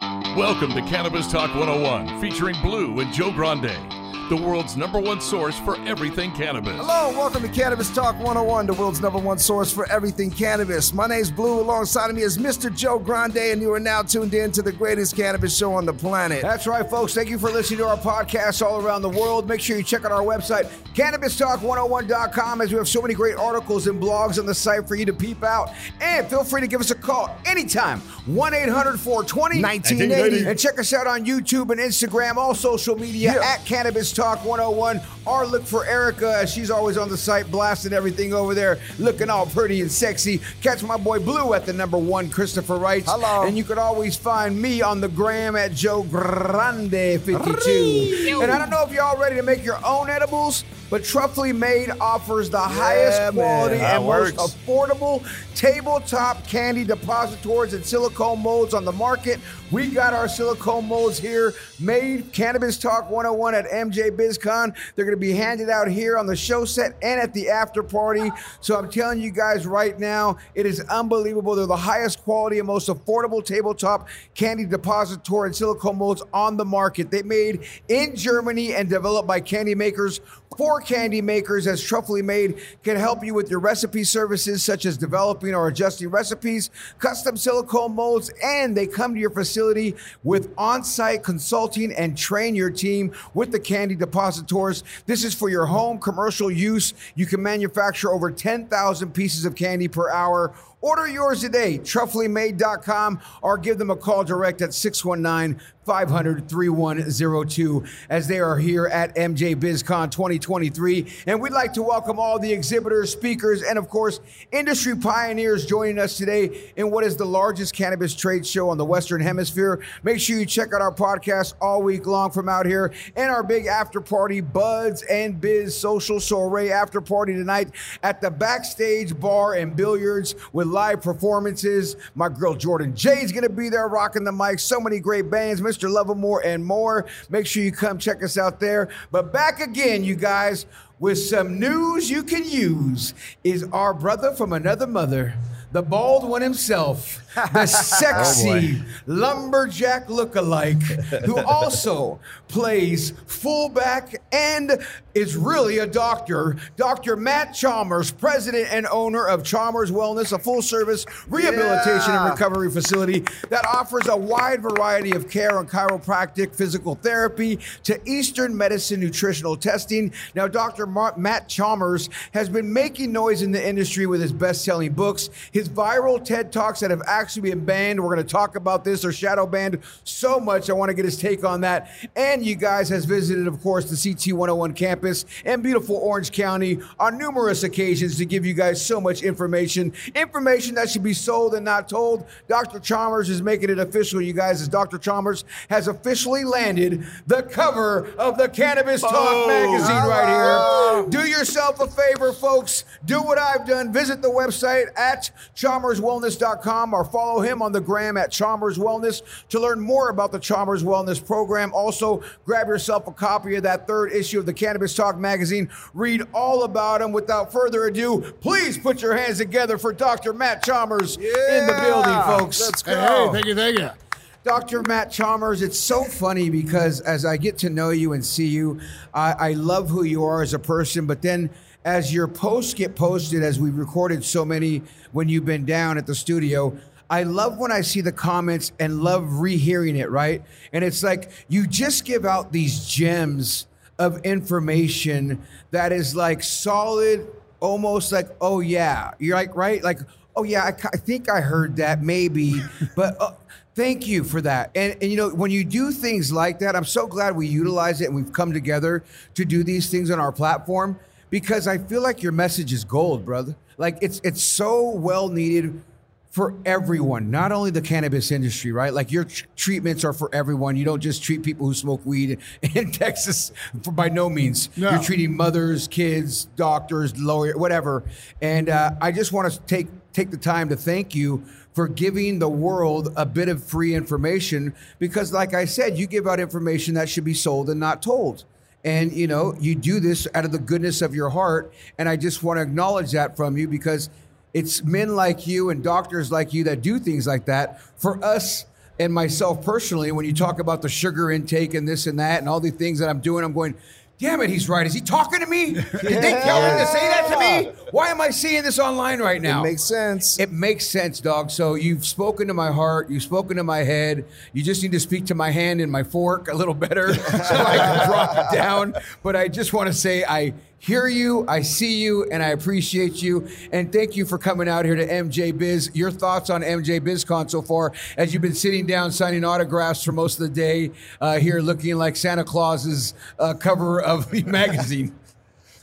Welcome to Cannabis Talk 101, featuring Blue and Joe Grande, the world's number one source for everything cannabis. Hello, welcome to Cannabis Talk 101, the world's number one source for everything cannabis. My name's Blue. Alongside of me is Mr. Joe Grande, and you are now tuned in to the greatest cannabis show on the planet. That's right, folks. Thank you for listening to our podcast all around the world. Make sure you check out our website, CannabisTalk101.com, as we have so many great articles and blogs on the site for you to peep out. And feel free to give us a call anytime, 1 800 420 1980. And check us out on YouTube and Instagram, all social media Yeah. at Cannabis Talk 101. Or look for Erica, as she's always on the site blasting everything over there, looking all pretty and sexy. Catch my boy Blue at the number one, Christopher Wright. Hello. And you can always find me on the gram at Joe Grande 52. And I don't know if you're all ready to make your own edibles, but Truffly Made offers the highest man. quality That and works. most affordable tabletop candy depositories and silicone molds on the market. We got our silicone molds here made Cannabis Talk 101 at MJ BizCon. They're going to be handed out here on the show set and at the after party. So I'm telling you guys right now, it is unbelievable. They're the highest quality and most affordable tabletop candy depository and silicone molds on the market. They made in Germany and developed by candy makers for candy makers as Truffly Made can help you with your recipe services such as developing or adjusting recipes, custom silicone molds, and they come to your facility with on-site consulting and train your team with the candy depositors. This is for your home commercial use. You can manufacture over 10,000 pieces of candy per hour. Order yours today, trufflymade.com, or give them a call direct at 619 500 3102 as they are here at MJ BizCon 2023. And we'd like to welcome all the exhibitors, speakers, and of course, industry pioneers joining us today in what is the largest cannabis trade show on the Western Hemisphere. Make sure you check out our podcast all week long from out here and our big after party, Buds and Biz Social Soiree after party tonight at the Backstage Bar and Billiards with live performances. My girl Jordan Jay's gonna be there rocking the mic. So many great bands, Mr. Lovemore and more. Make sure you come check us out there. But back again, you guys, with some news you can use is our brother from another mother. The bald one himself, the oh, sexy lumberjack lookalike, who also plays fullback and is really a doctor. Dr. Matt Chalmers, president and owner of Chalmers Wellness, a full service rehabilitation Yeah. and recovery facility that offers a wide variety of care on chiropractic, physical therapy to Eastern medicine nutritional testing. Now, Dr. Matt Chalmers has been making noise in the industry with his best selling books, his viral TED Talks that have actually been banned. We're going to talk about this. They're shadow banned so much. I want to get his take on that. And you guys has visited, of course, the CT 101 campus and beautiful Orange County on numerous occasions to give you guys so much information. Information that should be sold and not told. Dr. Chalmers is making it official, you guys, as Dr. Chalmers has officially landed the cover of the Cannabis Talk oh. magazine right here. Ah. Do yourself a favor, folks. Do what I've done. Visit the website at chalmerswellness.com or follow him on the gram at Chalmers Wellness to learn more about the Chalmers Wellness program. Also, grab yourself a copy of that third issue of the Cannabis Talk magazine. Read all about him. Without further ado, please put your hands together for Dr. Matt Chalmers in the building, folks. Let's go. Hey, thank you, thank you. Dr. Matt Chalmers, it's so funny because as I get to know you and see you, I, I love who you are as a person, but then as your posts get posted, as we've recorded so many when you've been down at the studio, I love when I see the comments and love rehearing it, right? And it's like you just give out these gems of information that is like solid, almost like, oh yeah. You're like, right? Like, oh yeah, I, I think I heard that maybe, but uh, thank you for that. And, and you know, when you do things like that, I'm so glad we utilize it and we've come together to do these things on our platform because I feel like your message is gold, brother. Like it's it's so well needed for everyone, not only the cannabis industry, right? Like your tr- treatments are for everyone. You don't just treat people who smoke weed in Texas for, by no means. No. You're treating mothers, kids, doctors, lawyer, whatever. And uh, I just want to take take the time to thank you for giving the world a bit of free information because, like I said, you give out information that should be sold and not told. And you know, you do this out of the goodness of your heart. And I just want to acknowledge that from you because it's men like you and doctors like you that do things like that. For us and myself personally, when you talk about the sugar intake and this and that and all the things that I'm doing, I'm going, damn it, he's right. Is he talking to me? Did they tell him to say that to Why am I seeing this online right now? It makes sense. It makes sense, dog. So you've spoken to my heart. You've spoken to my head. You just need to speak to my hand and my fork a little better so I can drop it down. But I just want to say I hear you, I see you, and I appreciate you. And thank you for coming out here to MJ Biz. Your thoughts on MJ BizCon so far as you've been sitting down signing autographs for most of the day uh, here looking like Santa Claus's uh, cover of the magazine.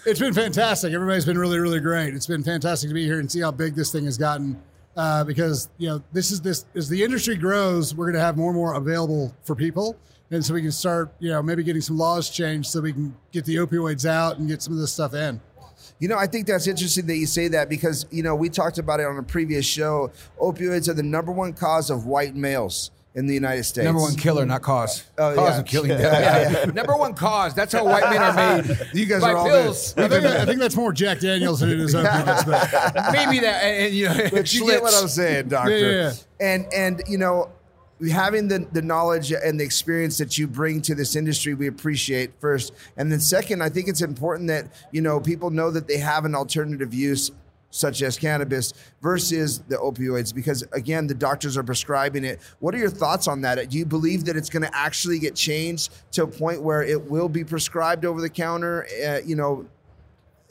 It's been fantastic. Everybody's been really, really great. It's been fantastic to be here and see how big this thing has gotten. Uh, because you know, this is this as the industry grows, we're going to have more and more available for people, and so we can start, you know, maybe getting some laws changed so we can get the opioids out and get some of this stuff in. You know, I think that's interesting that you say that because, you know, we talked about it on a previous show. Opioids are the number one cause of white males in the United States. Number one killer, not cause. Oh, cause yeah. of killing death. Number one cause. That's how white men are made. You guys are all pills. I think, I think that's more Jack Daniels than it is opiates. But Maybe that, and, and, you know, But you get what I'm saying, doctor. Yeah, yeah, yeah. And and you know, having the the knowledge and the experience that you bring to this industry, we appreciate first. And then second, I think it's important that you know people know that they have an alternative use. Such as cannabis versus the opioids, because again, the doctors are prescribing it. What are your thoughts on that? Do you believe that it's going to actually get changed to a point where it will be prescribed over the counter? Uh, you know,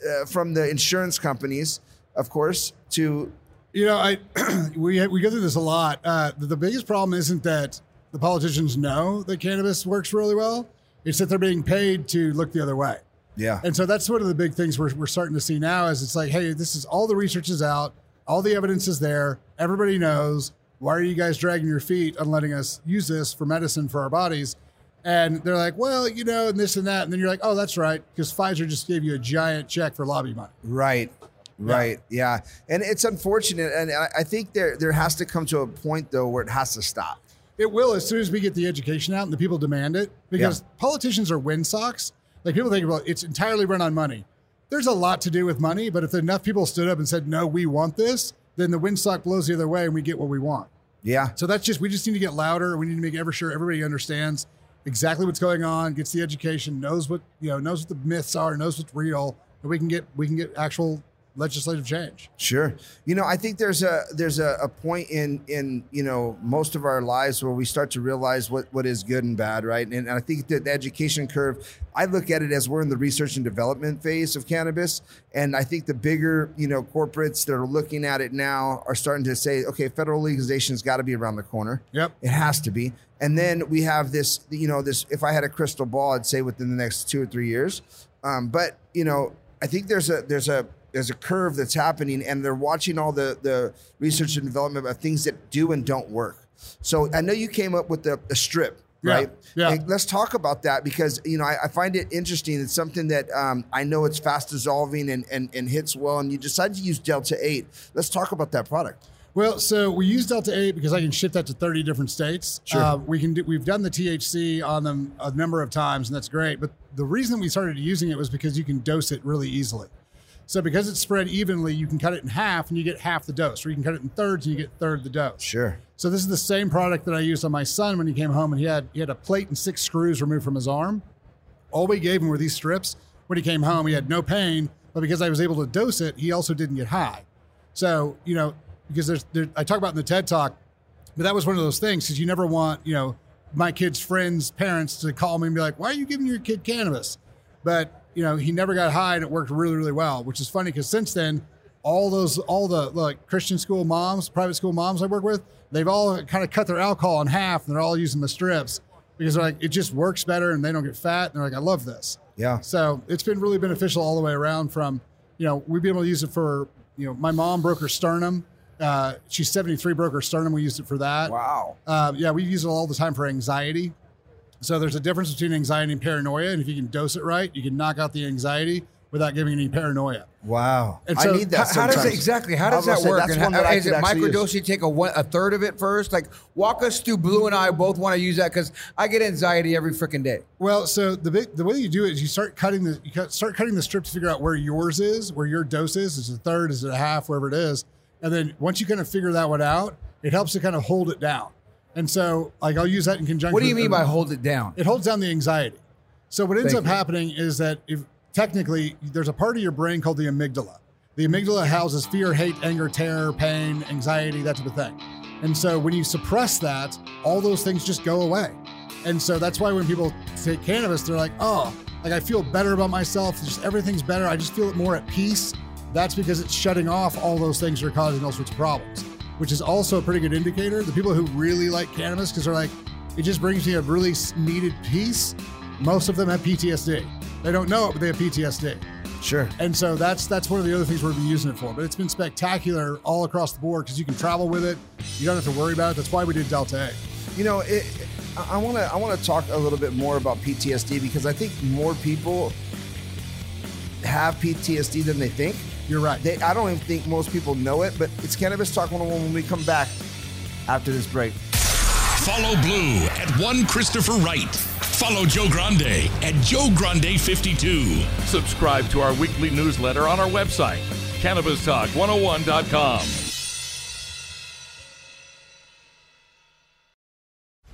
uh, from the insurance companies, of course, to You know, I we we go through this a lot. Uh, the, the biggest problem isn't that the politicians know that cannabis works really well; it's that they're being paid to look the other way. Yeah, And so that's one of the big things we're, we're starting to see now is it's like, hey, this is all the research is out, all the evidence is there, everybody knows. Why are you guys dragging your feet on letting us use this for medicine for our bodies? And they're like, well, you know, and this and that. And then you're like, oh, that's right, because Pfizer just gave you a giant check for lobby money. Right. Right. Yeah. And it's unfortunate. And I I think there there has to come to a point though where it has to stop. It will as soon as we get the education out and the people demand it because Yeah. politicians are windsocks. Like people think about it's entirely run on money. There's a lot to do with money, but if enough people stood up and said, no, we want this, then the windsock blows the other way and we get what we want. Yeah. So that's just, we just need to get louder. We need to make ever sure everybody understands exactly what's going on, gets the education, knows what, you know, knows what the myths are, knows what's real, and we can get, we can get actual legislative change. Sure. You know, I think there's a there's a, a point in in you know most of our lives where we start to realize what what is good and bad, right? And, and I think that the education curve, I look at it as we're in the research and development phase of cannabis, and I think the bigger you know corporates that are looking at it now are starting to say, okay, federal legalization's got to be around the corner. Yep. It has to be. And then we have this, you know, this. If I had a crystal ball, I'd say within the next two or three years. Um, but you know, I think there's a there's a there's a curve that's happening, and they're watching all the the research and development of things that do and don't work. So I know you came up with the, the strip, Yeah, right? yeah. And let's talk about that because you know I, I find it interesting. It's something that um, I know it's fast dissolving and, and and hits well, and you decided to use Delta Eight. Let's talk about that product. Well, so we use Delta 8 because I can ship that to 30 different states. Sure. Uh, we can do, we've done the THC on them a number of times, and that's great. But the reason we started using it was because you can dose it really easily. So because it's spread evenly, you can cut it in half and you get half the dose, or you can cut it in thirds and you get third the dose. Sure. So this is the same product that I used on my son when he came home, and he had he had a plate and six screws removed from his arm. All we gave him were these strips. When he came home, he had no pain, but because I was able to dose it, he also didn't get high. So you know, because there's there, I talk about in the TED talk, but that was one of those things because you never want you know my kid's friends' parents to call me and be like, "Why are you giving your kid cannabis?" But you know, he never got high, and it worked really really well. Which is funny because since then, all those all the like Christian school moms, private school moms I work with, they've all kind of cut their alcohol in half, and they're all using the strips because they're like it just works better, and they don't get fat. And they're like, "I love this." Yeah. So it's been really beneficial all the way around. From you know, we've been able to use it for you know, my mom broke her sternum. Uh, she's 73, broke her sternum. We used it for that. Wow. Uh, yeah, we use it all the time for anxiety. So there's a difference between anxiety and paranoia, and if you can dose it right, you can knock out the anxiety without giving any paranoia. Wow. And I need that. How, how does it exactly? How does that say, work? And one how- is it microdose? You take a one, a third of it first. Like walk us through. Blue and I both want to use that because I get anxiety every freaking day. Well, so the big, the way you do it is you start cutting the you cut, start cutting the strip to figure out where yours is, where your dose is. Is it a third? Is it a half? Wherever it is, and then once you kind of figure that one out, it helps to kind of hold it down. And so, like, I'll use that in conjunction. What do you mean by hold it down? It holds down the anxiety. So what ends Thank up you. happening is that if technically there's a part of your brain called the amygdala. The amygdala houses fear, hate, anger, terror, pain, anxiety, that type of thing. And so when you suppress that, all those things just go away. And so that's why when people take cannabis, they're like, oh, like I feel better about myself. Just everything's better. I just feel it more at peace. That's because it's shutting off all those things that are causing all sorts of problems, which is also a pretty good indicator. The people who really like cannabis, because they're like, it just brings me a really needed peace. Most of them have PTSD. They don't know it, but they have PTSD. Sure. And so that's that's one of the other things been using it for. But it's been spectacular all across the board because you can travel with it. You don't have to worry about it. That's why we did Delta 8. You know, it, I want to I want to talk a little bit more about PTSD because I think more people have PTSD than they think. You're right. They, I don't even think most people know it, but it's Cannabis Talk 101 when we come back after this break. Follow Blue at one Christopher Wright. Follow Joe Grande at Joe Grande 52. Subscribe to our weekly newsletter on our website, CannabisTalk101.com.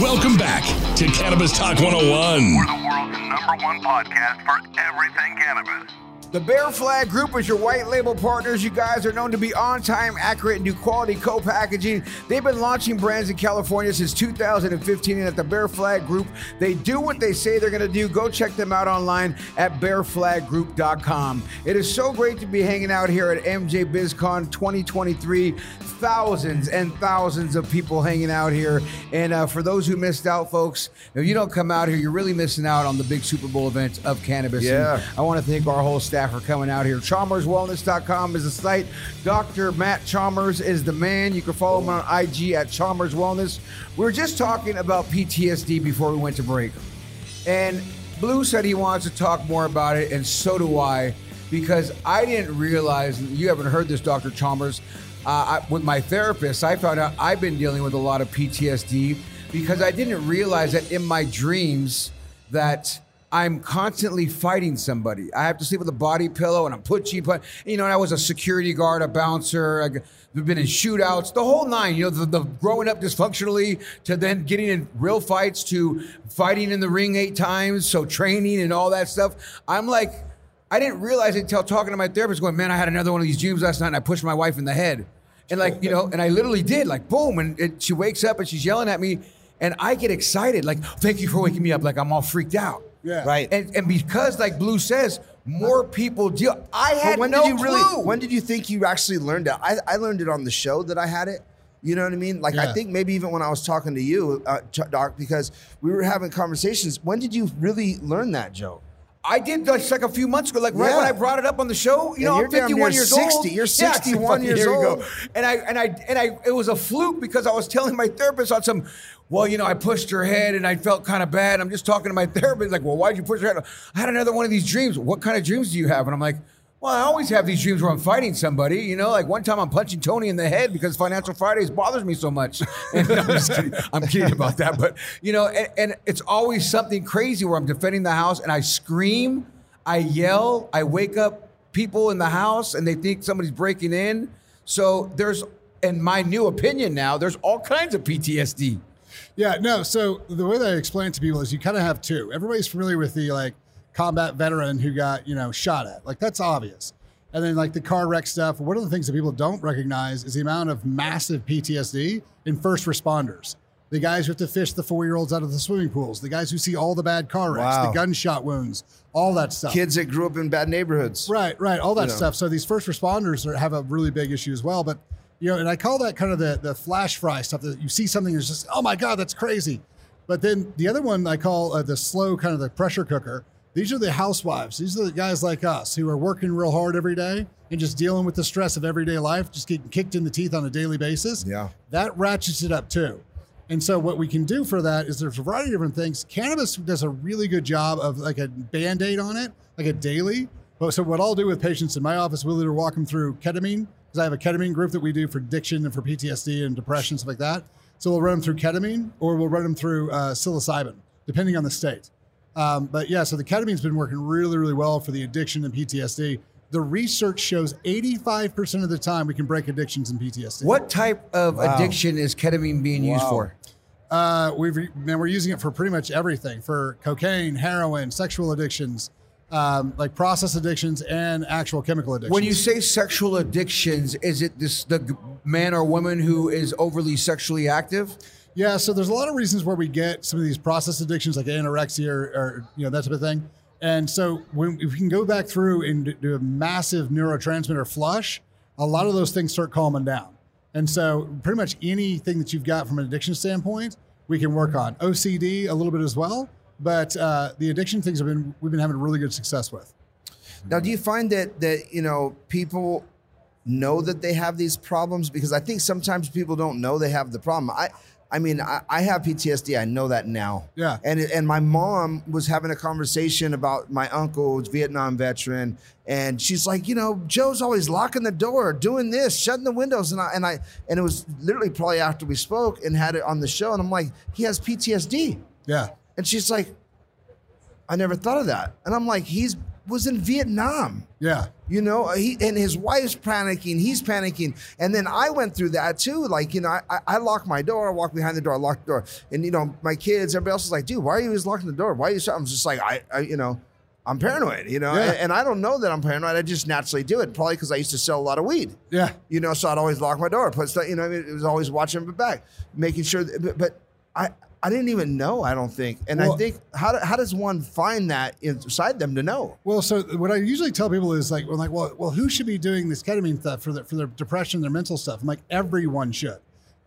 Welcome back to Cannabis Talk 101. We're the world's number one podcast for everything cannabis. The Bear Flag Group is your white label partners. You guys are known to be on time, accurate, and do quality co packaging. They've been launching brands in California since 2015, and at the Bear Flag Group, they do what they say they're going to do. Go check them out online at bearflaggroup.com. It is so great to be hanging out here at MJ BizCon 2023. Thousands and thousands of people hanging out here. And uh, for those who missed out, folks, if you don't come out here, you're really missing out on the big Super Bowl event of cannabis. Yeah. And I want to thank our whole staff for coming out here. ChalmersWellness.com is the site. Dr. Matt Chalmers is the man. You can follow him on IG at Chalmers Wellness. We were just talking about PTSD before we went to break. And Blue said he wants to talk more about it, and so do I, because I didn't realize, you haven't heard this, Dr. Chalmers. Uh, I, with my therapist, I found out I've been dealing with a lot of PTSD because I didn't realize that in my dreams that I'm constantly fighting somebody. I have to sleep with a body pillow and I'm putchy, but you know, I was a security guard, a bouncer. I- We've been in shootouts, the whole nine. You know, the, the growing up dysfunctionally to then getting in real fights to fighting in the ring eight times, so training and all that stuff. I'm like, I didn't realize it until talking to my therapist, going, "Man, I had another one of these dreams last night, and I pushed my wife in the head." And like, you know, and I literally did, like, boom, and it, she wakes up and she's yelling at me, and I get excited, like, "Thank you for waking me up!" Like I'm all freaked out. Yeah. Right. And and because like Blue says, more people deal. I had But when no did you really? clue. When did you think you actually learned it? I, I learned it on the show that I had it. You know what I mean? Like I Yeah. think maybe even when I was talking to you, uh, Doc, because we were having conversations. When did you really learn that, Joe? I did just like a few months ago, like right Yeah. when I brought it up on the show. You know, I'm 51 near years 60. old. You're 61 fucking- years here you go. old. And I and I and I it was a fluke because I was telling my therapist on some. Well, you know, I pushed her head and I felt kind of bad. I'm just talking to my therapist, like, well, why'd you push her head? I had another one of these dreams. What kind of dreams do you have? And I'm like, well, I always have these dreams where I'm fighting somebody. You know, like one time I'm punching Tony in the head because Financial Fridays bothers me so much. And I'm just kidding. I'm kidding about that. But, you know, and, and it's always something crazy where I'm defending the house and I scream, I yell, I wake up people in the house and they think somebody's breaking in. So there's, in my new opinion now, there's all kinds of PTSD. Yeah, no. So the way that I explain it to people is you kind of have two. Everybody's familiar with the like combat veteran who got, you know, shot at. Like that's obvious. And then like the car wreck stuff. One of the things that people don't recognize is the amount of massive PTSD in first responders. The guys who have to fish the four year olds out of the swimming pools, the guys who see all the bad car wrecks, Wow. the gunshot wounds, all that stuff. Kids that grew up in bad neighborhoods. Right, right, all that stuff. So these first responders are, have a really big issue as well. But you know, and I call that kind of the the flash fry stuff that you see something that's just oh my god, that's crazy. But then the other one I call uh, the slow kind of the pressure cooker. These are the housewives. These are the guys like us who are working real hard every day and just dealing with the stress of everyday life, just getting kicked in the teeth on a daily basis. Yeah. That ratchets it up too. And so what we can do for that is there's a variety of different things. Cannabis does a really good job of like a band-aid on it, like a daily. But so what I'll do with patients in my office, we'll either walk them through ketamine, because I have a ketamine group that we do for addiction and for PTSD and depression, stuff like that. So we'll run them through ketamine or we'll run them through uh, psilocybin, depending on the state. Um, but yeah, so the ketamine's been working really, really well for the addiction and PTSD. The research shows 85% of the time we can break addictions and PTSD. What type of addiction is ketamine being used for? Uh, we've man, we're using it for pretty much everything for cocaine, heroin, sexual addictions, um, like process addictions, and actual chemical addictions. When you say sexual addictions, is it this the man or woman who is overly sexually active? yeah, so there's a lot of reasons where we get some of these process addictions, like anorexia or, or you know that type of thing. And so when if we can go back through and do a massive neurotransmitter flush, a lot of those things start calming down. And so pretty much anything that you've got from an addiction standpoint, we can work on. OCD a little bit as well, but uh, the addiction things have been we've been having really good success with. Now, do you find that that you know people know that they have these problems? Because I think sometimes people don't know they have the problem. I, I mean, I, I have PTSD. I know that now. Yeah. And and my mom was having a conversation about my uncle, who's Vietnam veteran, and she's like, you know, Joe's always locking the door, doing this, shutting the windows, and I and I and it was literally probably after we spoke and had it on the show, and I'm like, he has PTSD. Yeah. And she's like, I never thought of that. And I'm like, he's was in Vietnam. Yeah. You know, he and his wife's panicking, he's panicking. And then I went through that too. Like, you know, I, I, lock my door, I walk behind the door, I lock the door. And, you know, my kids, everybody else is like, dude, why are you always locking the door? Why are you shut? I'm just like, I, I you know, I'm paranoid, you know, Yeah. and, and I don't know that I'm paranoid. I just naturally do it, probably because I used to sell a lot of weed. Yeah. You know, so I'd always lock my door, put stuff, you know, I mean, it was always watching my back, making sure. That, but, but I, I didn't even know. I don't think, and I think how, how does one find that inside them to know? Well, so what I usually tell people is like, well, like, well, well, who should be doing this ketamine stuff for their for their depression, their mental stuff? I'm like, everyone should.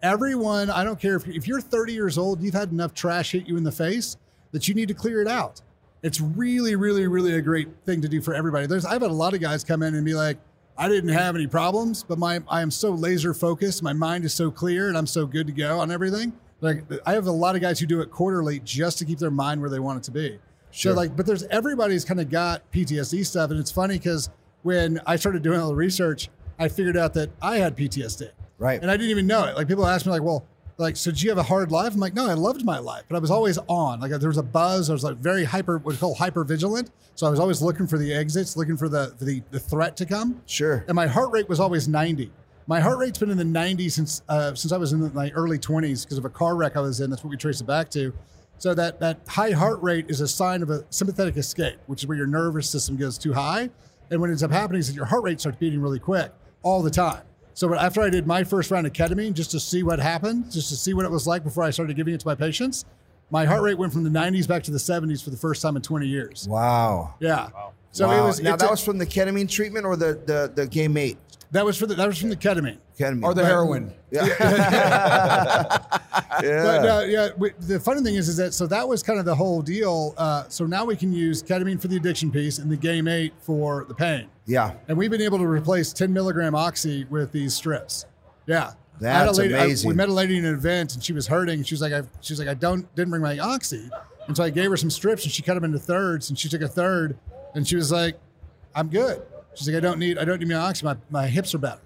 Everyone. I don't care if if you're 30 years old, you've had enough trash hit you in the face that you need to clear it out. It's really, really, really a great thing to do for everybody. There's I've had a lot of guys come in and be like, I didn't have any problems, but my I am so laser focused, my mind is so clear, and I'm so good to go on everything. Like I have a lot of guys who do it quarterly just to keep their mind where they want it to be. Sure. So like, but there's everybody's kind of got PTSD stuff, and it's funny because when I started doing all the research, I figured out that I had PTSD. Right. And I didn't even know it. Like people ask me, like, well, like, so did you have a hard life? I'm like, no, I loved my life, but I was always on. Like there was a buzz. I was like very hyper, what we call hyper vigilant. So I was always looking for the exits, looking for the for the, the threat to come. Sure. And my heart rate was always 90. My heart rate's been in the 90s since uh, since I was in my early 20s because of a car wreck I was in. That's what we trace it back to. So that that high heart rate is a sign of a sympathetic escape, which is where your nervous system goes too high. And what ends up happening is that your heart rate starts beating really quick all the time. So after I did my first round of ketamine, just to see what happened, just to see what it was like before I started giving it to my patients, my heart rate went from the 90s back to the 70s for the first time in 20 years. Wow. Yeah. So Wow. it was now that took- was from the ketamine treatment or the the the game eight that was for the that was from the ketamine. ketamine Or the heroin. But uh, yeah, we, the funny thing is, is that so that was kind of the whole deal. Uh, so now we can use ketamine for the addiction piece and the game eight for the pain. Yeah. And we've been able to replace 10 milligram oxy with these strips. Yeah. I That's lady- I- amazing. we met a lady in an event and she was hurting. She was like, I, she was like, I don't didn't bring my oxy, and so I gave her some strips and she cut them into thirds and she took a third and she was like, I'm good. She's like, I don't need I don't need my oxy. My my hips are better.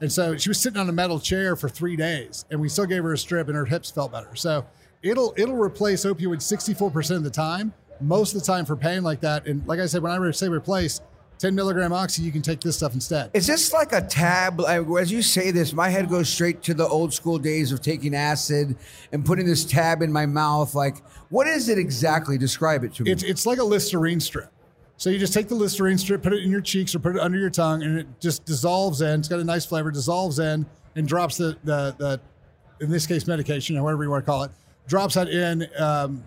And so she was sitting on a metal chair for three days, and we still gave her a strip, and her hips felt better. So it'll it'll replace opioids 64% of the time, most of the time for pain like that. And like I said, when I say replace 10 milligram oxy, you can take this stuff instead. Is this like a tab? As you say this, my head goes straight to the old school days of taking acid and putting this tab in my mouth. Like, what is it exactly? Describe it to me. It's it's like a Listerine strip. So you just take the Listerine strip, put it in your cheeks or put it under your tongue, and it just dissolves in. It's got a nice flavor, dissolves in, and drops the the, the in this case medication, or whatever you want to call it, drops that in um,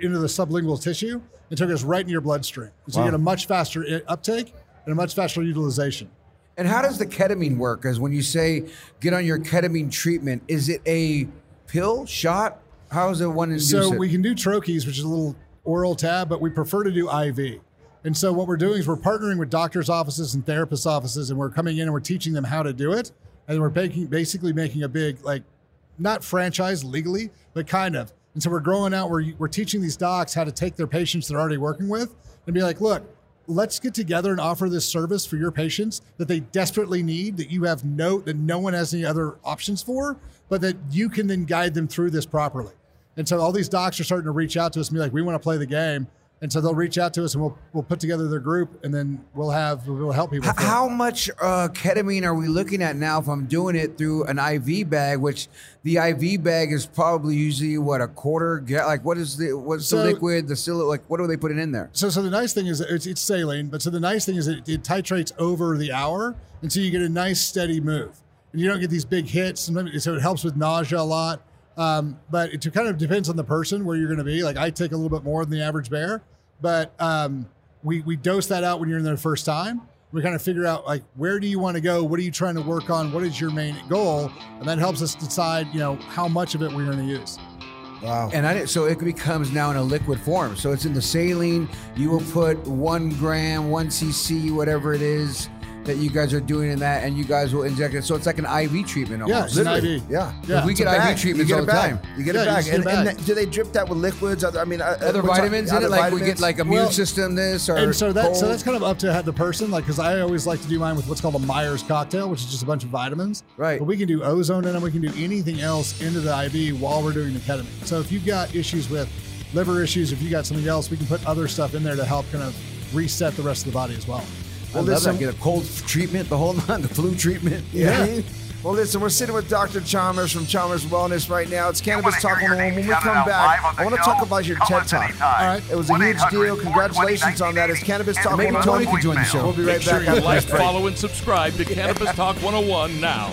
into the sublingual tissue and took us right into your bloodstream. So you get a much faster uptake and a much faster utilization. And how does the ketamine work? Because when you say get on your ketamine treatment, is it a pill shot? How is it one So it? we can do troches, which is a little oral tab, but we prefer to do IV. And so what we're doing is we're partnering with doctors' offices and therapists' offices, and we're coming in and we're teaching them how to do it. And we're making, basically making a big, like, not franchise legally, but kind of. And so we're growing out, we're, we're teaching these docs how to take their patients they're already working with and be like, look, let's get together and offer this service for your patients that they desperately need, that you have no, that no one has any other options for, but that you can then guide them through this properly. And so all these docs are starting to reach out to us and be like, we want to play the game. And so they'll reach out to us and we'll we'll put together their group and then we'll have we'll help people. H- through it. How much uh, ketamine are we looking at now if I'm doing it through an IV bag, which the IV bag is probably usually what a quarter like what is the what's So- the liquid the sil like what are they putting in there? So, so the nice thing is it's, it's saline, but so the nice thing is it, it titrates over the hour, and so you get a nice steady move, and you don't get these big hits. And so it helps with nausea a lot. Um, but it kind of depends on the person where you're going to be. Like I take a little bit more than the average bear, but um, we we dose that out when you're in there the first time. We kind of figure out like where do you want to go, what are you trying to work on, what is your main goal, and that helps us decide you know how much of it we're going to use. Wow. And I didn't, so it becomes now in a liquid form. So it's in the saline. You will put one gram, one cc, whatever it is that you guys are doing in that, and you guys will inject it. So it's like an IV treatment Yeah, almost. an Literally, IV. yeah. Yeah. We It's get IV bag. treatments you get all the time. You get Yeah, bag. just get and, a and do they drip that with liquids? Other, I mean, uh, Other talking- vitamins in other it, like we get like immune Well, system this or and so that so that's kind of up to the person like because i always like to do mine with what's called a myers cocktail which is just a bunch of vitamins Right. but we can do ozone in them we can do anything else into the iv while we're doing the ketamine so if you've got issues with liver issues if you got something else we can put other stuff in there to help kind of reset the rest of the body as well I love listen- that. Get a cold treatment, the whole nine, the flu treatment. You know Yeah. what I mean? Well, listen, we're sitting with Dr. Chalmers from Chalmers Wellness right now. It's Cannabis wanna Talk hear your 101. When we come back, live on the I want to talk about your TED Talk. All right. It was a huge deal. Congratulations on that. It's Cannabis Talk Maybe 101. Tony can join the show. We'll be Make right sure back you like, follow, and subscribe to Cannabis Talk 101 now.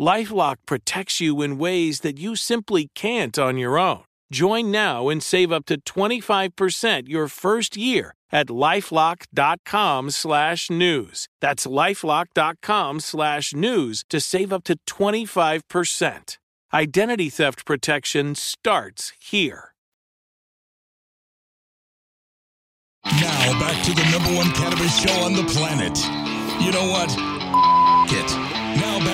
Lifelock protects you in ways that you simply can't on your own. Join now and save up to 25% your first year at lifelock.com slash news. That's lifelock.com slash news to save up to 25%. Identity theft protection starts here. Now back to the number one cannabis show on the planet. You know what? it.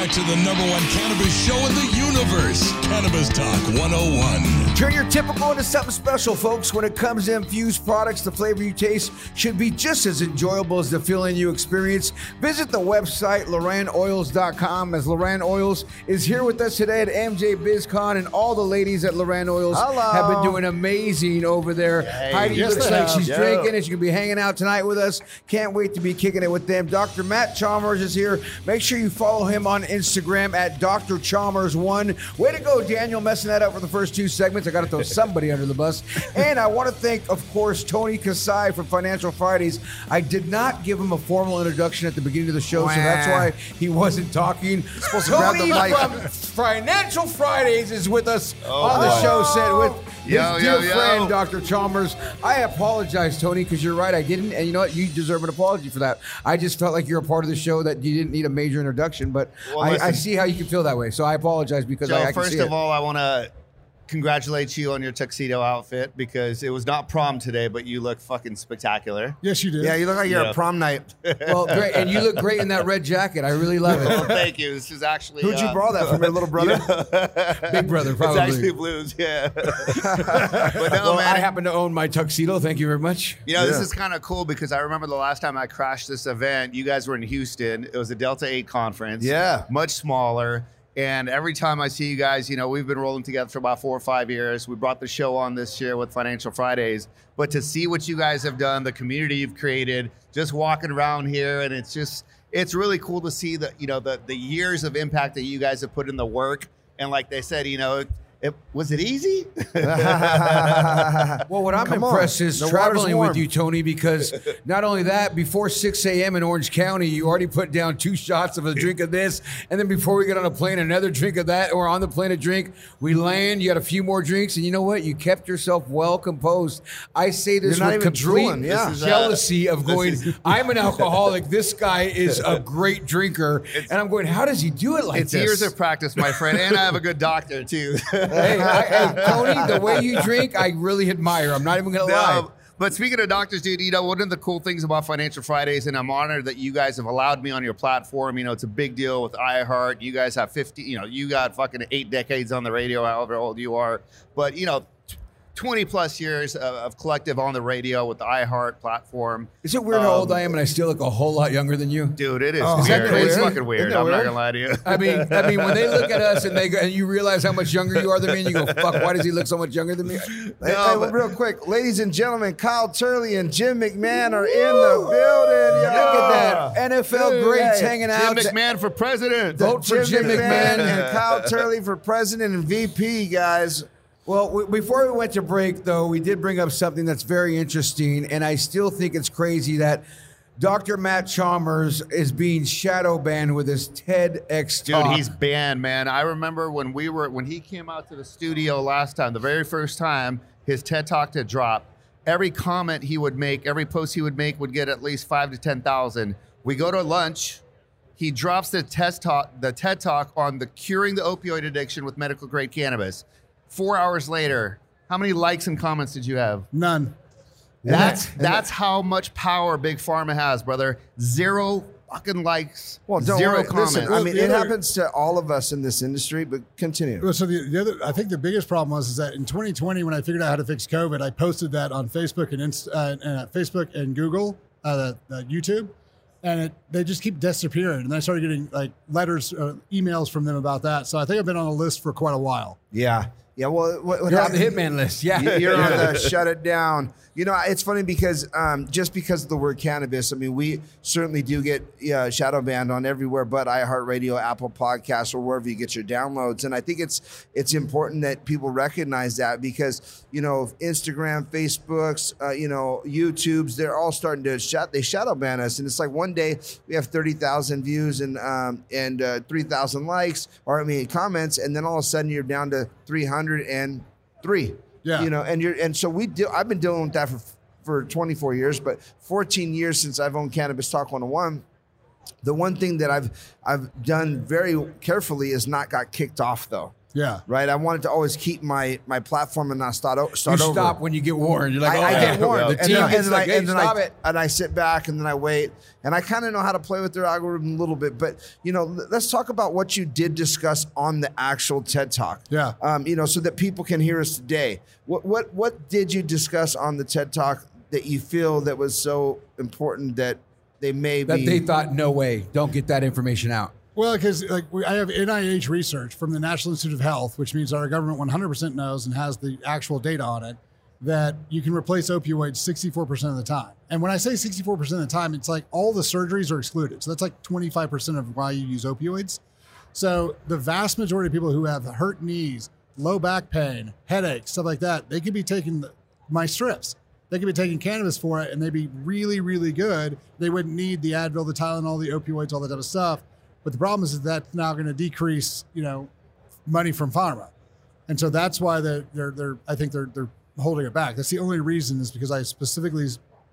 To the number one cannabis show in the universe, Cannabis Talk 101. Turn your typical into something special, folks. When it comes to infused products, the flavor you taste should be just as enjoyable as the feeling you experience. Visit the website, LorAnnOils.com, as LorAnn Oils is here with us today at MJ BizCon, and all the ladies at LorAnn Oils Hello. have been doing amazing over there. Heidi Yes, looks like she's Yo. drinking, and she's going to be hanging out tonight with us. Can't wait to be kicking it with them. Dr. Matt Chalmers is here. Make sure you follow him on Instagram at Dr. Chalmers1. Way to go, Daniel, messing that up for the first two segments. I got to throw somebody under the bus. And I want to thank, of course, Tony Kasai from Financial Fridays. I did not give him a formal introduction at the beginning of the show, so that's why he wasn't talking. Supposed to grab Tony the mic. from Financial Fridays is with us oh, on the show set with his Yo, dear yo, yo. friend, Dr. Chalmers. I apologize, Tony, because you're right. I didn't. And you know what? You deserve an apology for that. I just felt like you're a part of the show that you didn't need a major introduction, but Well, I, I see how you can feel that way. So I apologize because Joe, I, I can first see of it. all, I want to congratulate you on your tuxedo outfit because it was not prom today, but you look fucking spectacular. Yes, you did. Yeah, you look like you're Yeah. at prom night. well, great. And you look great in that red jacket. I really love Well, it. thank you. This is actually. Who'd you uh, borrow that from? Your little brother? Big brother, probably. It's actually blues, yeah. but no, well, man. I happen to own my tuxedo. Thank you very much. You know, this is kind of cool because I remember the last time I crashed this event, you guys were in Houston. It was a Delta 8 conference. Yeah. Much smaller. And every time I see you guys, you know, we've been rolling together for about four or five years. We brought the show on this year with Financial Fridays. But to see what you guys have done, the community you've created, just walking around here, and it's just, it's really cool to see the, you know, the, the years of impact that you guys have put in the work. And like they said, you know, it, was it easy? Well, what I'm Come on. impressed is The traveling with you, Tony, because not only that, before 6 a.m. in Orange County, you already put down two shots of a drink of this. And then before we get on a plane, another drink of that, or on the plane, a drink. We land, you got a few more drinks, and you know what? You kept yourself well composed. I say this with complete drooling, yeah. Is, uh, jealousy of going, is- I'm an alcoholic. This guy is a great drinker. And I'm going, how does he do it like it's this? years of practice, my friend. And I have a good doctor, too. hey, I, hey, Tony, the way you drink, I really admire. I'm not even gonna lie. But speaking of doctors, dude, you know, one of the cool things about Financial Fridays, and I'm honored that you guys have allowed me on your platform. You know, it's a big deal with iHeart. You guys have 50, you know, you got fucking eight decades on the radio, however old you are. But, you know, 20 plus years of, of collective on the radio with the iHeart platform. Is it weird how old Um, I am and I still look a whole lot younger than you? Dude, it is Oh, weird. isn't It's fucking weird. I'm not gonna lie to you. I mean, I mean, when they look at us and they go, and you realize how much younger you are than me, and you go, "Fuck, why does he look so much younger than me?" No, hey, but- real quick, ladies and gentlemen, Kyle Turley and Jim McMahon are in the building. Look at that, NFL Dude, greats hey, hanging out. Jim. McMahon for president. Vote for Jim McMahon. and Kyle Turley for president and VP, guys. Well, we, before we went to break, though, we did bring up something that's very interesting, and I still think it's crazy that Dr. Matt Chalmers is being shadow banned with his TEDx Dude, talk. he's banned, man. I remember when we were when he came out to the studio last time, the very first time his TED Talk to drop. Every comment he would make, every post he would make would get at least five to ten thousand. We go to lunch. He drops the TED talk, the TED talk on the curing the opioid addiction with medical grade cannabis. Four hours later, how many likes and comments did you have? None. That's that's how much power Big Pharma has, brother. Zero fucking likes. Well, don't zero worry. comments. Listen, I mean, The it other- happens to all of us in this industry, but continue. Well, So the, the other, I think the biggest problem was is that in 2020, when I figured out how to fix COVID, I posted that on Facebook and Inst- uh, and, uh, Facebook and Google, uh, the, the YouTube, and it, they just keep disappearing. And I started getting like letters, uh, emails from them about that. So I think I've been on a list for quite a while. Yeah. Yeah. Well, what, what You're on the hitman list. Yeah. You- You're on the shut it down. You know, it's funny because um, just because of the word cannabis, I mean, we certainly do get uh, shadow banned on everywhere but iHeartRadio, Apple Podcasts, or wherever you get your downloads. And I think it's it's important that people recognize that because you know, Instagram, Facebooks, uh, you know, YouTubes, they're all starting to shut. They shadow ban us, and it's like one day we have thirty thousand views and um, and uh, three thousand likes, or I mean comments, and then all of a sudden you're down to three hundred and three. Yeah. You know, and you're and so we deal I've been dealing with that for for 24 years, but 14 years since I've owned Cannabis Talk 101. The one thing that I've I've done very carefully is not got kicked off though. Yeah. Right. I wanted to always keep my my platform and not start o- You start over. stop when you get warned. You're like, I, oh, I yeah. get warned. The and team then, and then like, I, hey, and then stop I, it. and I sit back and then I wait and I kind of know how to play with their algorithm a little bit. But you know, let's talk about what you did discuss on the actual TED Talk. Yeah. Um, you know, so that people can hear us today. What what what did you discuss on the TED Talk that you feel that was so important that they may That be they thought, no way, don't get that information out. Well, because like we, I have NIH research from the National Institute of Health, which means our government 100% knows and has the actual data on it that you can replace opioids 64% of the time. And when I say 64% of the time, it's like all the surgeries are excluded. So that's like 25% of why you use opioids. So the vast majority of people who have hurt knees, low back pain, headaches, stuff like that, they could be taking the, my strips. They could be taking cannabis for it and they'd be really, really good. They wouldn't need the Advil, the Tylenol, the opioids, all that type of stuff. But the problem is that that's now going to decrease, you know, money from pharma. And so that's why they're, they're, they're I think they're, they're holding it back. That's the only reason is because I specifically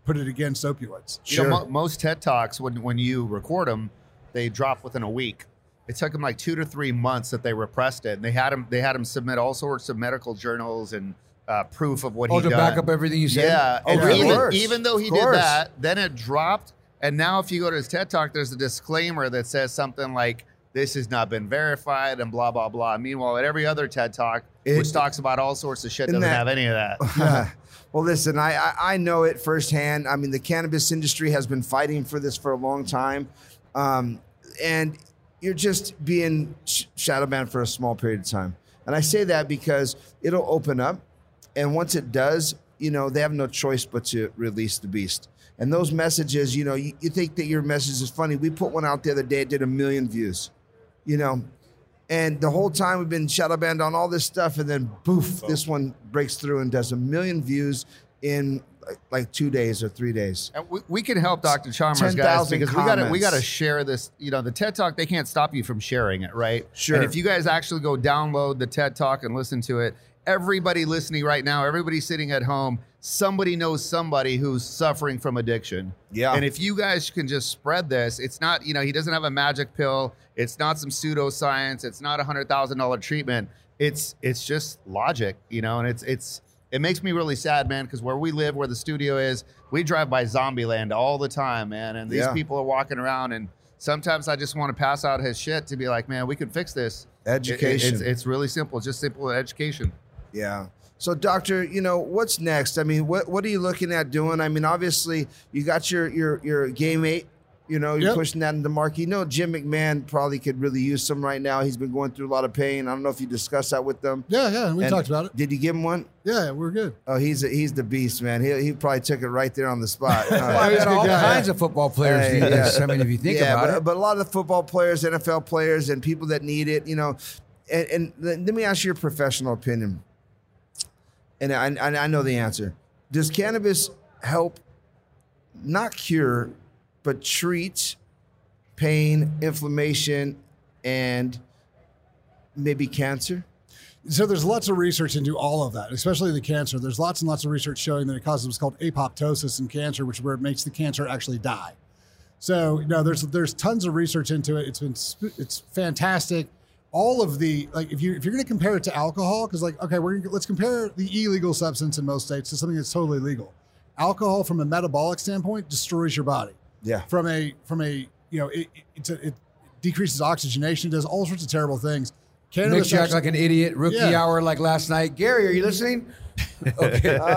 put it against opioids. You know, mo- most TED Talks, when, when you record them, they drop within a week. It took them like two to three months that they repressed it. And they had him, they had him submit all sorts of medical journals and uh, proof of what Oh, he to done. back up everything you said? Yeah. Oh, and really? even, even though he did that, then it dropped. And now, if you go to his TED Talk, there's a disclaimer that says something like, "This has not been verified," and blah blah blah. Meanwhile, at every other TED Talk, It- which talks about all sorts of shit, doesn't that- have any of that. well, listen, I, I I know it firsthand. I mean, the cannabis industry has been fighting for this for a long time, um, and you're just being sh- shadow banned for a small period of time. And I say that because it'll open up, and once it does, you know, they have no choice but to release the beast. And those messages, you know, you, you think that your message is funny. We put one out the other day; it did a million views. You know, and the whole time we've been shadow banned on all this stuff, and then boof, oh. this one breaks through and does a million views in like, two days or three days. And we, we can help Dr. Chalmers, guys, 10,000 because we got to we got to share this. You know, the TED Talk they can't stop you from sharing it, right? Sure. And if you guys actually go download the TED Talk and listen to it, everybody listening right now, everybody sitting at home, somebody knows somebody who's suffering from addiction. Yeah. And if you guys can just spread this, it's not you know he doesn't have a magic pill. It's not some pseudoscience. It's not a hundred thousand dollar treatment. it's it's just logic, you know, and it's it's it makes me really sad, man, because where we live, where the studio is, we drive by zombie land all the time, man. And these Yeah. people are walking around and sometimes I just want to pass out his shit to be like, man, we can fix this. It- it- Education. it's, it's really simple, just simple education. Yeah. So, doctor, you know what's next? I mean, what what are you looking at doing? I mean, obviously, you got your your your game eight. You know, you're Yep. pushing that into market. You know, Jim McMahon probably could really use some right now. He's been going through a lot of pain. I don't know if you discussed that with them. Yeah, yeah, we And talked about it. Did you give him one? Yeah, we're good. Oh, he's a, he's the beast, man. He he probably took it right there on the spot. Uh, Well, he's got all guy, kinds of football players Hey, need this. yeah. I mean, if you think yeah, about but, it. but a lot of the football players, NFL players, and people that need it, you know. And, and let let me ask you your professional opinion. And I, I, I know the answer. Does cannabis help, not cure, but treat pain, inflammation, and maybe cancer? So there's lots of research into all of that, especially the cancer. There's lots and lots of research showing that it causes what's called apoptosis in cancer, which is where it makes the cancer actually die. So you know, there's there's tons of research into it. It's been it's fantastic. All of the like, if you if you're going to compare it to alcohol, because like, okay, we're gonna, let's compare the illegal substance in most states to something that's totally legal. Alcohol, from a metabolic standpoint, destroys your body. Yeah. From a from a you know, it, it, it decreases oxygenation, does all sorts of terrible things. Cannabis Makes you act like an idiot. Rookie Yeah. hour like last night. Gary, are you listening? Okay.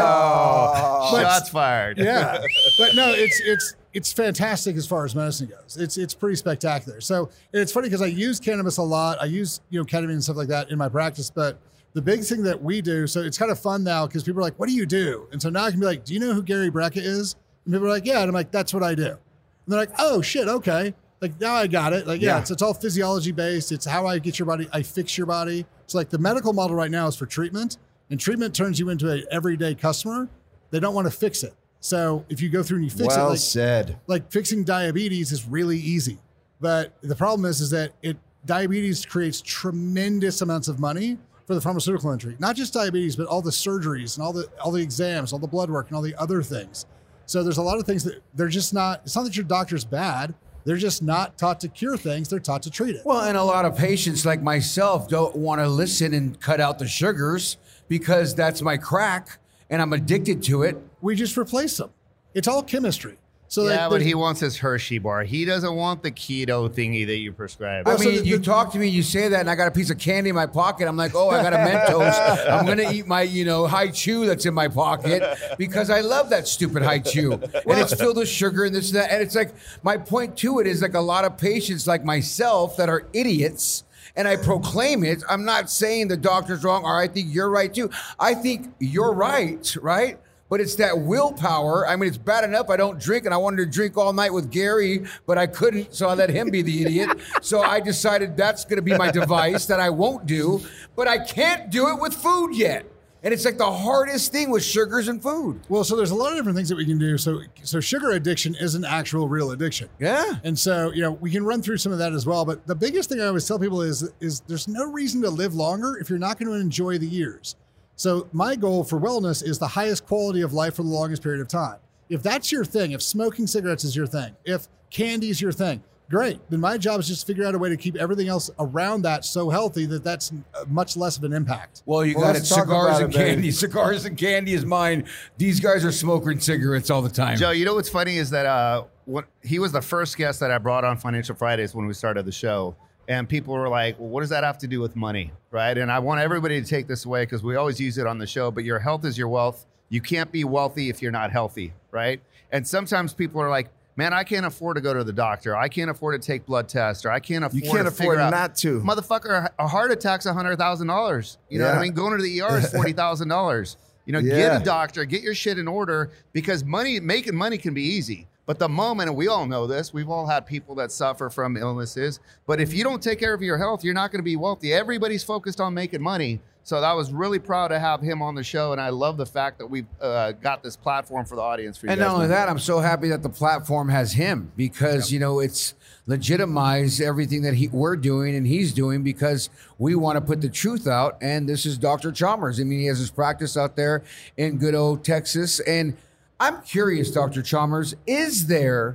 Oh, but- Shots fired. yeah, but no, it's it's it's fantastic as far as medicine goes. It's it's pretty spectacular. So and it's funny because I use cannabis a lot. I use you know ketamine and stuff like that in my practice. But the big thing that we do, so it's kind of fun now because people are like, "What do you do?" And so now I can be like, "Do you know who Gary Brackett is?" And people are like, "Yeah," and I'm like, "That's what I do." And they're like, "Oh shit, okay." Like now I got it. Like yeah, Yeah. It's, it's all physiology based. It's how I get your body. I fix your body. So like the medical model right now is for treatment, and treatment turns you into an everyday customer. They don't want to fix it. So if you go through and you fix well it, like, said. like fixing diabetes is really easy. But the problem is, is that it diabetes creates tremendous amounts of money for the pharmaceutical industry. Not just diabetes, but all the surgeries and all the all the exams, all the blood work, and all the other things. So there's a lot of things that they're just not. It's not that your doctor's bad. They're just not taught to cure things. They're taught to treat it. Well, and a lot of patients like myself don't want to listen and cut out the sugars because that's my crack and I'm addicted to it. We just replace them. It's all chemistry. So yeah, like, but he wants his Hershey bar. He doesn't want the keto thingy that you prescribe. I Well, so mean, the- you the- talk to me, you say that, and I got a piece of candy in my pocket. I'm like, oh, I got a Mentos. I'm gonna eat my, you know, Hi-Chew that's in my pocket because I love that stupid Hi-Chew, and it's filled with sugar and this and that. And it's like my point to it is like a lot of patients like myself that are idiots. And I proclaim it. I'm not saying the doctor's wrong, or I think you're right too. I think you're right, right? But it's that willpower. I mean, it's bad enough I don't drink, and I wanted to drink all night with Gary, but I couldn't, so I let him be the idiot. so I decided that's going to be my device that I won't do, but I can't do it with food yet. And it's like the hardest thing with sugars and food. Well, so there's a lot of different things that we can do. So, so sugar addiction is an actual real addiction. Yeah. And so, you know, we can run through some of that as well. But the biggest thing I always tell people is, is there's no reason to live longer if you're not going to enjoy the years. So my goal for wellness is the highest quality of life for the longest period of time. If that's your thing, if smoking cigarettes is your thing, if candy is your thing, great. Then my job is just to figure out a way to keep everything else around that so healthy that that's uh, much less of an impact. Well, you Well, got it. Cigars and it, baby. candy. Cigars and candy is mine. These guys are smoking cigarettes all the time. Joe, you know what's funny is that uh, when, he was the first guest that I brought on Financial Fridays when we started the show. And people were like, well, what does that have to do with money? Right. And I want everybody to take this away because we always use it on the show, but your health is your wealth. You can't be wealthy if you're not healthy. Right. And sometimes people are like, man, I can't afford to go to the doctor. I can't afford to take blood tests or I can't afford You can't to afford out- not to. Motherfucker, a heart attack's $100,000. You know what I mean? Going to the ER is $40,000. You know, Yeah. get a doctor, get your shit in order because money, making money can be easy. But the moment, and we all know this, we've all had people that suffer from illnesses. But if you don't take care of your health, you're not going to be wealthy. Everybody's focused on making money. So I was really proud to have him on the show, and I love the fact that we've uh, got this platform for the audience for you And not only that, I'm so happy that the platform has him because you know it's legitimized everything that he, we're doing and he's doing because we want to put the truth out. And this is Dr. Chalmers. I mean, he has his practice out there in good old Texas. And I'm curious, Dr. Chalmers, is there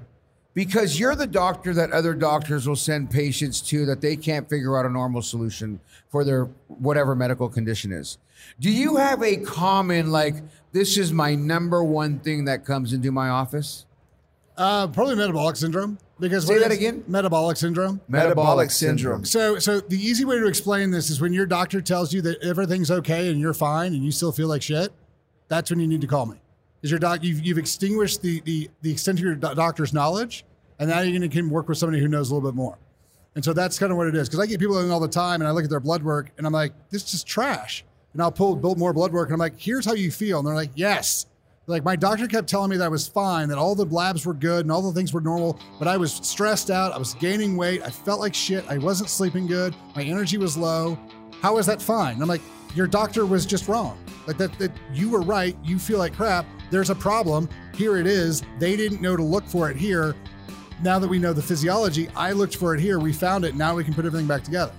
because you're the doctor that other doctors will send patients to that they can't figure out a normal solution for their whatever medical condition is. Do you have a common like this is my number one thing that comes into my office? Uh, probably metabolic syndrome. Because Say that again? Metabolic syndrome. Metabolic syndrome. So, so the easy way to explain this is when your doctor tells you that everything's okay and you're fine and you still feel like shit. That's when you need to call me. Is your doc? You've, you've extinguished the, the the extent of your doctor's knowledge, and now you're going to work with somebody who knows a little bit more. And so that's kind of what it is. Because I get people in all the time, and I look at their blood work, and I'm like, this is trash. And I'll pull build more blood work, and I'm like, here's how you feel, and they're like, yes. Like my doctor kept telling me that I was fine, that all the labs were good and all the things were normal, but I was stressed out. I was gaining weight. I felt like shit. I wasn't sleeping good. My energy was low. How is that fine? And I'm like, your doctor was just wrong. Like that, that you were right. You feel like crap. There's a problem. Here it is. They didn't know to look for it here. Now that we know the physiology, I looked for it here. We found it. Now we can put everything back together.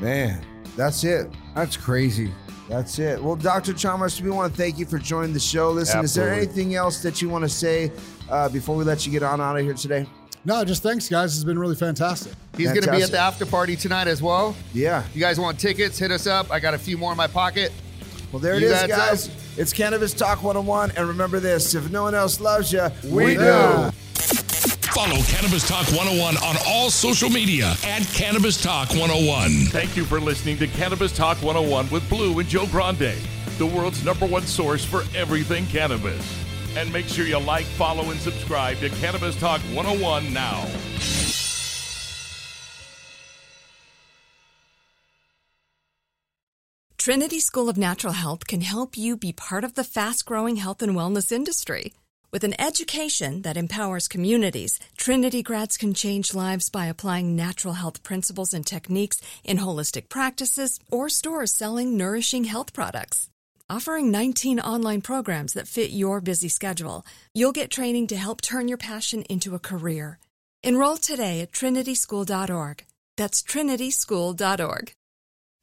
Man, that's it. That's crazy. That's it. Well, Dr. Chalmers, we want to thank you for joining the show. Listen, is there anything else that you want to say uh, before we let you get on out of here today? No, just thanks, guys. It's been really fantastic. He's going to be at the after party tonight as well. Yeah. You guys want tickets? Hit us up. I got a few more in my pocket. Well, there it You is, guys. Uh, some? It's Cannabis Talk 101. And remember this if no one else loves you, We do. Follow Cannabis Talk 101 on all social media at Cannabis Talk 101. Thank you for listening to Cannabis Talk 101 with Blue and Joe Grande, the world's number one source for everything cannabis. And make sure you like, follow, and subscribe to Cannabis Talk 101 now. Trinity School of Natural Health can help you be part of the fast growing health and wellness industry. With an education that empowers communities, Trinity grads can change lives by applying natural health principles and techniques in holistic practices or stores selling nourishing health products. Offering 19 online programs that fit your busy schedule, you'll get training to help turn your passion into a career. Enroll today at trinityschool.org. That's trinityschool.org.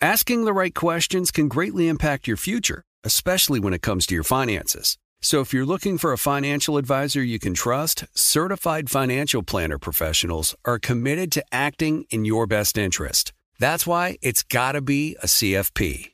Asking the right questions can greatly impact your future, especially when it comes to your finances. So if you're looking for a financial advisor you can trust, certified financial planner professionals are committed to acting in your best interest. That's why it's got to be a CFP.